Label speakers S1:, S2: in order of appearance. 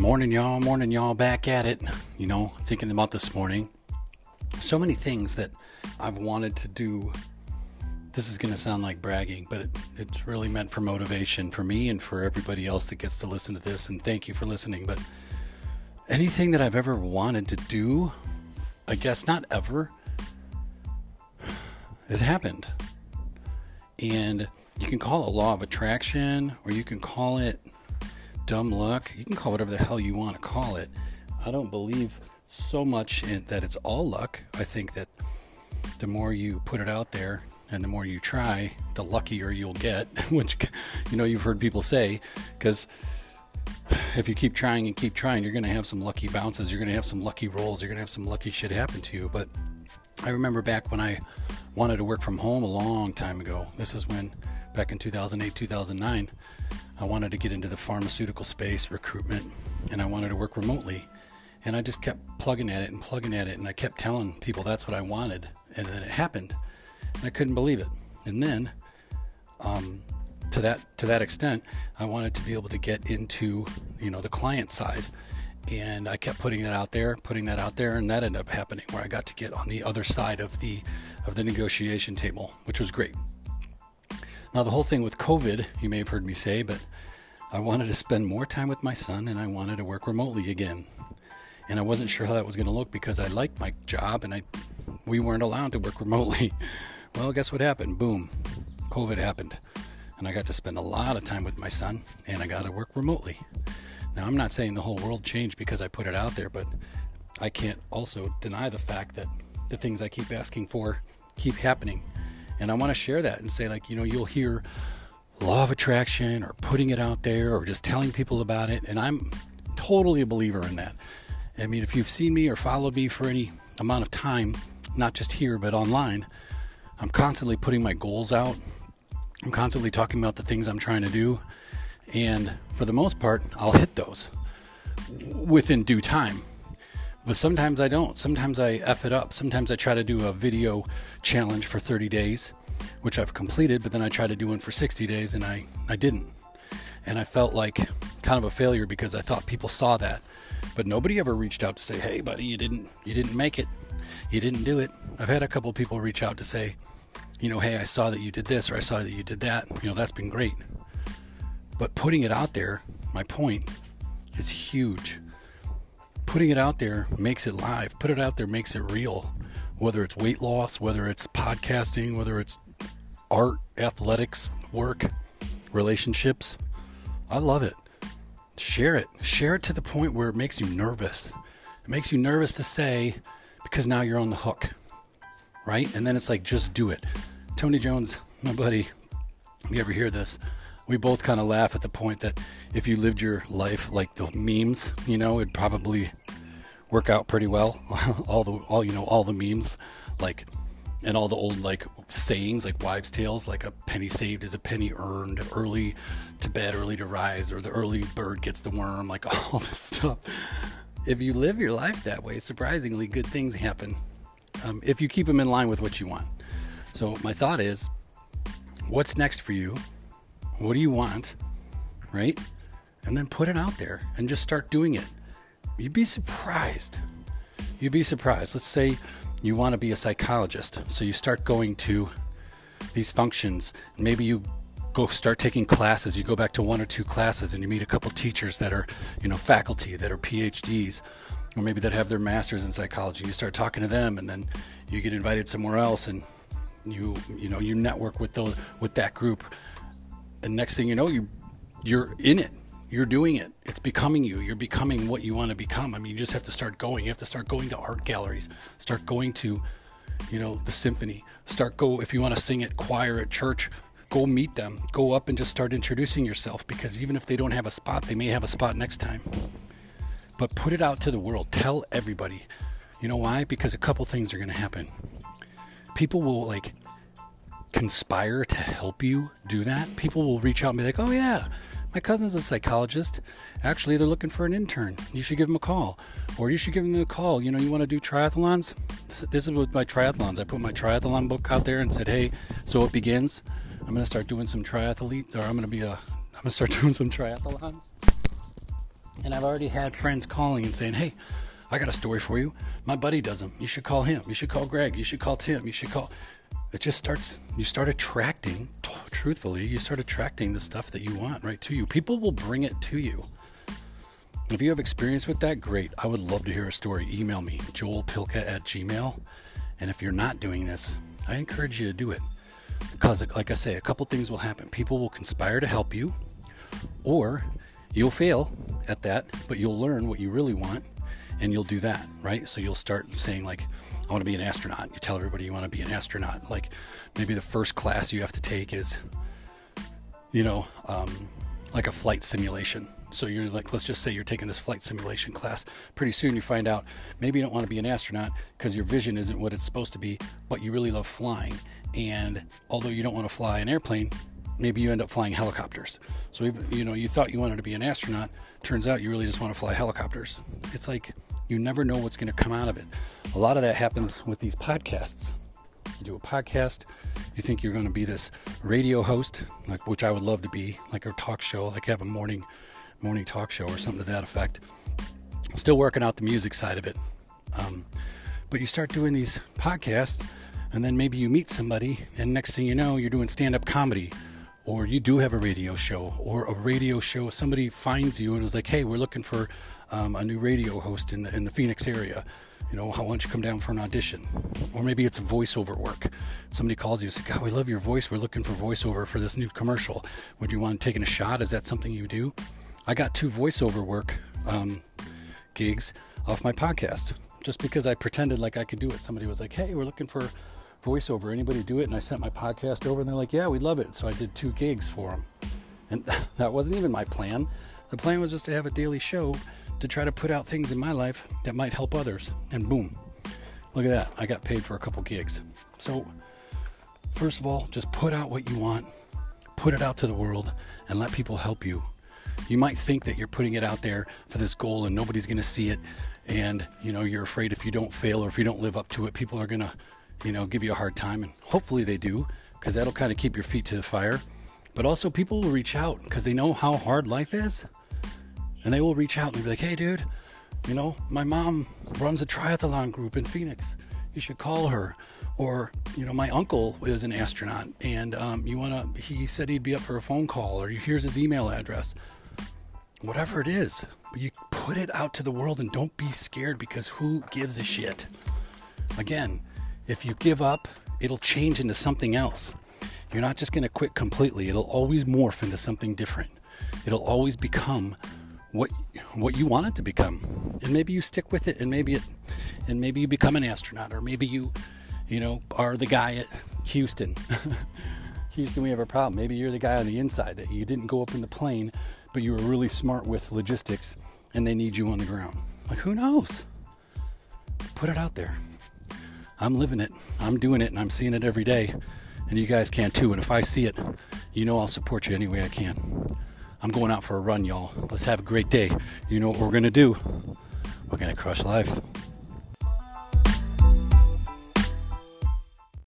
S1: Morning, y'all. Morning, y'all. Back at it. You know, thinking about this morning. So many things that I've wanted to do. This is going to sound like bragging, but it, it's really meant for motivation for me and for everybody else that gets to listen to this. And thank you for listening. But anything that I've ever wanted to do, I guess not ever, has happened. And you can call it law of attraction or you can call it dumb luck. You can call whatever the hell you want to call it. I don't believe so much in that it's all luck. I think that the more you put it out there and the more you try, the luckier you'll get, which you know you've heard people say because if you keep trying and keep trying, you're going to have some lucky bounces, you're going to have some lucky rolls, you're going to have some lucky shit happen to you. But I remember back when I wanted to work from home a long time ago. This is when back in 2008, 2009, I wanted to get into the pharmaceutical space, recruitment, and I wanted to work remotely. And I just kept plugging at it and plugging at it, and I kept telling people that's what I wanted. And then it happened, and I couldn't believe it. And then, um, to that to that extent, I wanted to be able to get into you know the client side, and I kept putting that out there, putting that out there, and that ended up happening where I got to get on the other side of the of the negotiation table, which was great. Now, the whole thing with COVID, you may have heard me say, but I wanted to spend more time with my son and I wanted to work remotely again. And I wasn't sure how that was going to look because I liked my job and I we weren't allowed to work remotely. Well, guess what happened? Boom. COVID happened. And I got to spend a lot of time with my son and I got to work remotely. Now, I'm not saying the whole world changed because I put it out there, but I can't also deny the fact that the things I keep asking for keep happening and I want to share that and say, like, you know, you'll hear law of attraction or putting it out there or just telling people about it. And I'm totally a believer in that. I mean, if you've seen me or followed me for any amount of time, not just here, but online, I'm constantly putting my goals out. I'm constantly talking about the things I'm trying to do. And for the most part, I'll hit those within due time. But sometimes I don't. Sometimes I F it up. Sometimes I try to do a video challenge for 30 days, which I've completed, but then I tried to do one for 60 days and I, I didn't. And I felt like kind of a failure because I thought people saw that. But nobody ever reached out to say, "Hey, buddy, you didn't you didn't make it. You didn't do it." I've had a couple people reach out to say, you know, "Hey, I saw that you did this or I saw that you did that." You know, that's been great. But putting it out there, my point is huge putting it out there makes it live. Put it out there makes it real. Whether it's weight loss, whether it's podcasting, whether it's art, athletics, work, relationships. I love it. Share it. Share it to the point where it makes you nervous. It makes you nervous to say because now you're on the hook. Right? And then it's like, just do it. Tony Jones, my buddy, if you ever hear this, we both kind of laugh at the point that if you lived your life like the memes, you know, it'd probably work out pretty well. all the all you know all the memes like and all the old like sayings like wives tales like a penny saved is a penny earned early to bed early to rise or the early bird gets the worm like all this stuff. If you live your life that way surprisingly good things happen um, if you keep them in line with what you want. So my thought is what's next for you? What do you want? Right? And then put it out there and just start doing it You'd be surprised. You'd be surprised. Let's say you want to be a psychologist, so you start going to these functions. Maybe you go start taking classes. You go back to one or two classes, and you meet a couple teachers that are, you know, faculty that are PhDs, or maybe that have their masters in psychology. You start talking to them, and then you get invited somewhere else, and you, you know, you network with the with that group. And next thing you know, you you're in it you're doing it. It's becoming you. You're becoming what you want to become. I mean, you just have to start going. You have to start going to art galleries. Start going to, you know, the symphony. Start go if you want to sing at choir at church. Go meet them. Go up and just start introducing yourself because even if they don't have a spot, they may have a spot next time. But put it out to the world. Tell everybody. You know why? Because a couple things are going to happen. People will like conspire to help you do that. People will reach out and be like, "Oh yeah, my cousin's a psychologist. Actually, they're looking for an intern. You should give them a call. Or you should give them a call. You know, you want to do triathlons? This is with my triathlons. I put my triathlon book out there and said, hey, so it begins. I'm going to start doing some triathletes, or I'm going to be a, I'm going to start doing some triathlons. And I've already had friends calling and saying, hey, I got a story for you. My buddy does them. You should call him. You should call Greg. You should call Tim. You should call. It just starts, you start attracting, truthfully, you start attracting the stuff that you want right to you. People will bring it to you. If you have experience with that, great. I would love to hear a story. Email me, joelpilka at gmail. And if you're not doing this, I encourage you to do it. Because, like I say, a couple things will happen. People will conspire to help you, or you'll fail at that, but you'll learn what you really want and you'll do that, right? So you'll start saying, like, I want to be an astronaut. You tell everybody you want to be an astronaut. Like, maybe the first class you have to take is, you know, um, like a flight simulation. So you're like, let's just say you're taking this flight simulation class. Pretty soon you find out maybe you don't want to be an astronaut because your vision isn't what it's supposed to be, but you really love flying. And although you don't want to fly an airplane, maybe you end up flying helicopters. So you know you thought you wanted to be an astronaut, turns out you really just want to fly helicopters. It's like you never know what's going to come out of it. A lot of that happens with these podcasts. You do a podcast, you think you're going to be this radio host, like which I would love to be, like a talk show, like have a morning morning talk show or something to that effect. Still working out the music side of it. Um, but you start doing these podcasts, and then maybe you meet somebody, and next thing you know, you're doing stand up comedy or you do have a radio show, or a radio show, somebody finds you and is like, hey, we're looking for um, a new radio host in the, in the Phoenix area. You know, why don't you come down for an audition? Or maybe it's voiceover work. Somebody calls you and says, God, we love your voice. We're looking for voiceover for this new commercial. Would you want taking a shot? Is that something you do? I got two voiceover work um, gigs off my podcast just because I pretended like I could do it. Somebody was like, hey, we're looking for voiceover. Anybody do it? And I sent my podcast over, and they're like, yeah, we love it. So I did two gigs for them. And that wasn't even my plan. The plan was just to have a daily show to try to put out things in my life that might help others. And boom, look at that. I got paid for a couple gigs. So, first of all, just put out what you want, put it out to the world, and let people help you. You might think that you're putting it out there for this goal and nobody's going to see it. And, you know, you're afraid if you don't fail or if you don't live up to it, people are going to you know, give you a hard time, and hopefully they do, because that'll kind of keep your feet to the fire. But also, people will reach out because they know how hard life is, and they will reach out and be like, "Hey, dude, you know, my mom runs a triathlon group in Phoenix. You should call her." Or, you know, my uncle is an astronaut, and um, you want to. He said he'd be up for a phone call, or here's his email address. Whatever it is, you put it out to the world and don't be scared because who gives a shit? Again, if you give up, it'll change into something else. You're not just going to quit completely. It'll always morph into something different. It'll always become what what you want it to become. And maybe you stick with it and maybe it and maybe you become an astronaut or maybe you you know are the guy at Houston. Houston, we have a problem. Maybe you're the guy on the inside that you didn't go up in the plane, but you were really smart with logistics and they need you on the ground. Like who knows? Put it out there. I'm living it. I'm doing it and I'm seeing it every day. And you guys can too. And if I see it, you know I'll support you any way I can. I'm going out for a run, y'all. Let's have a great day. You know what we're going to do? We're going to crush life.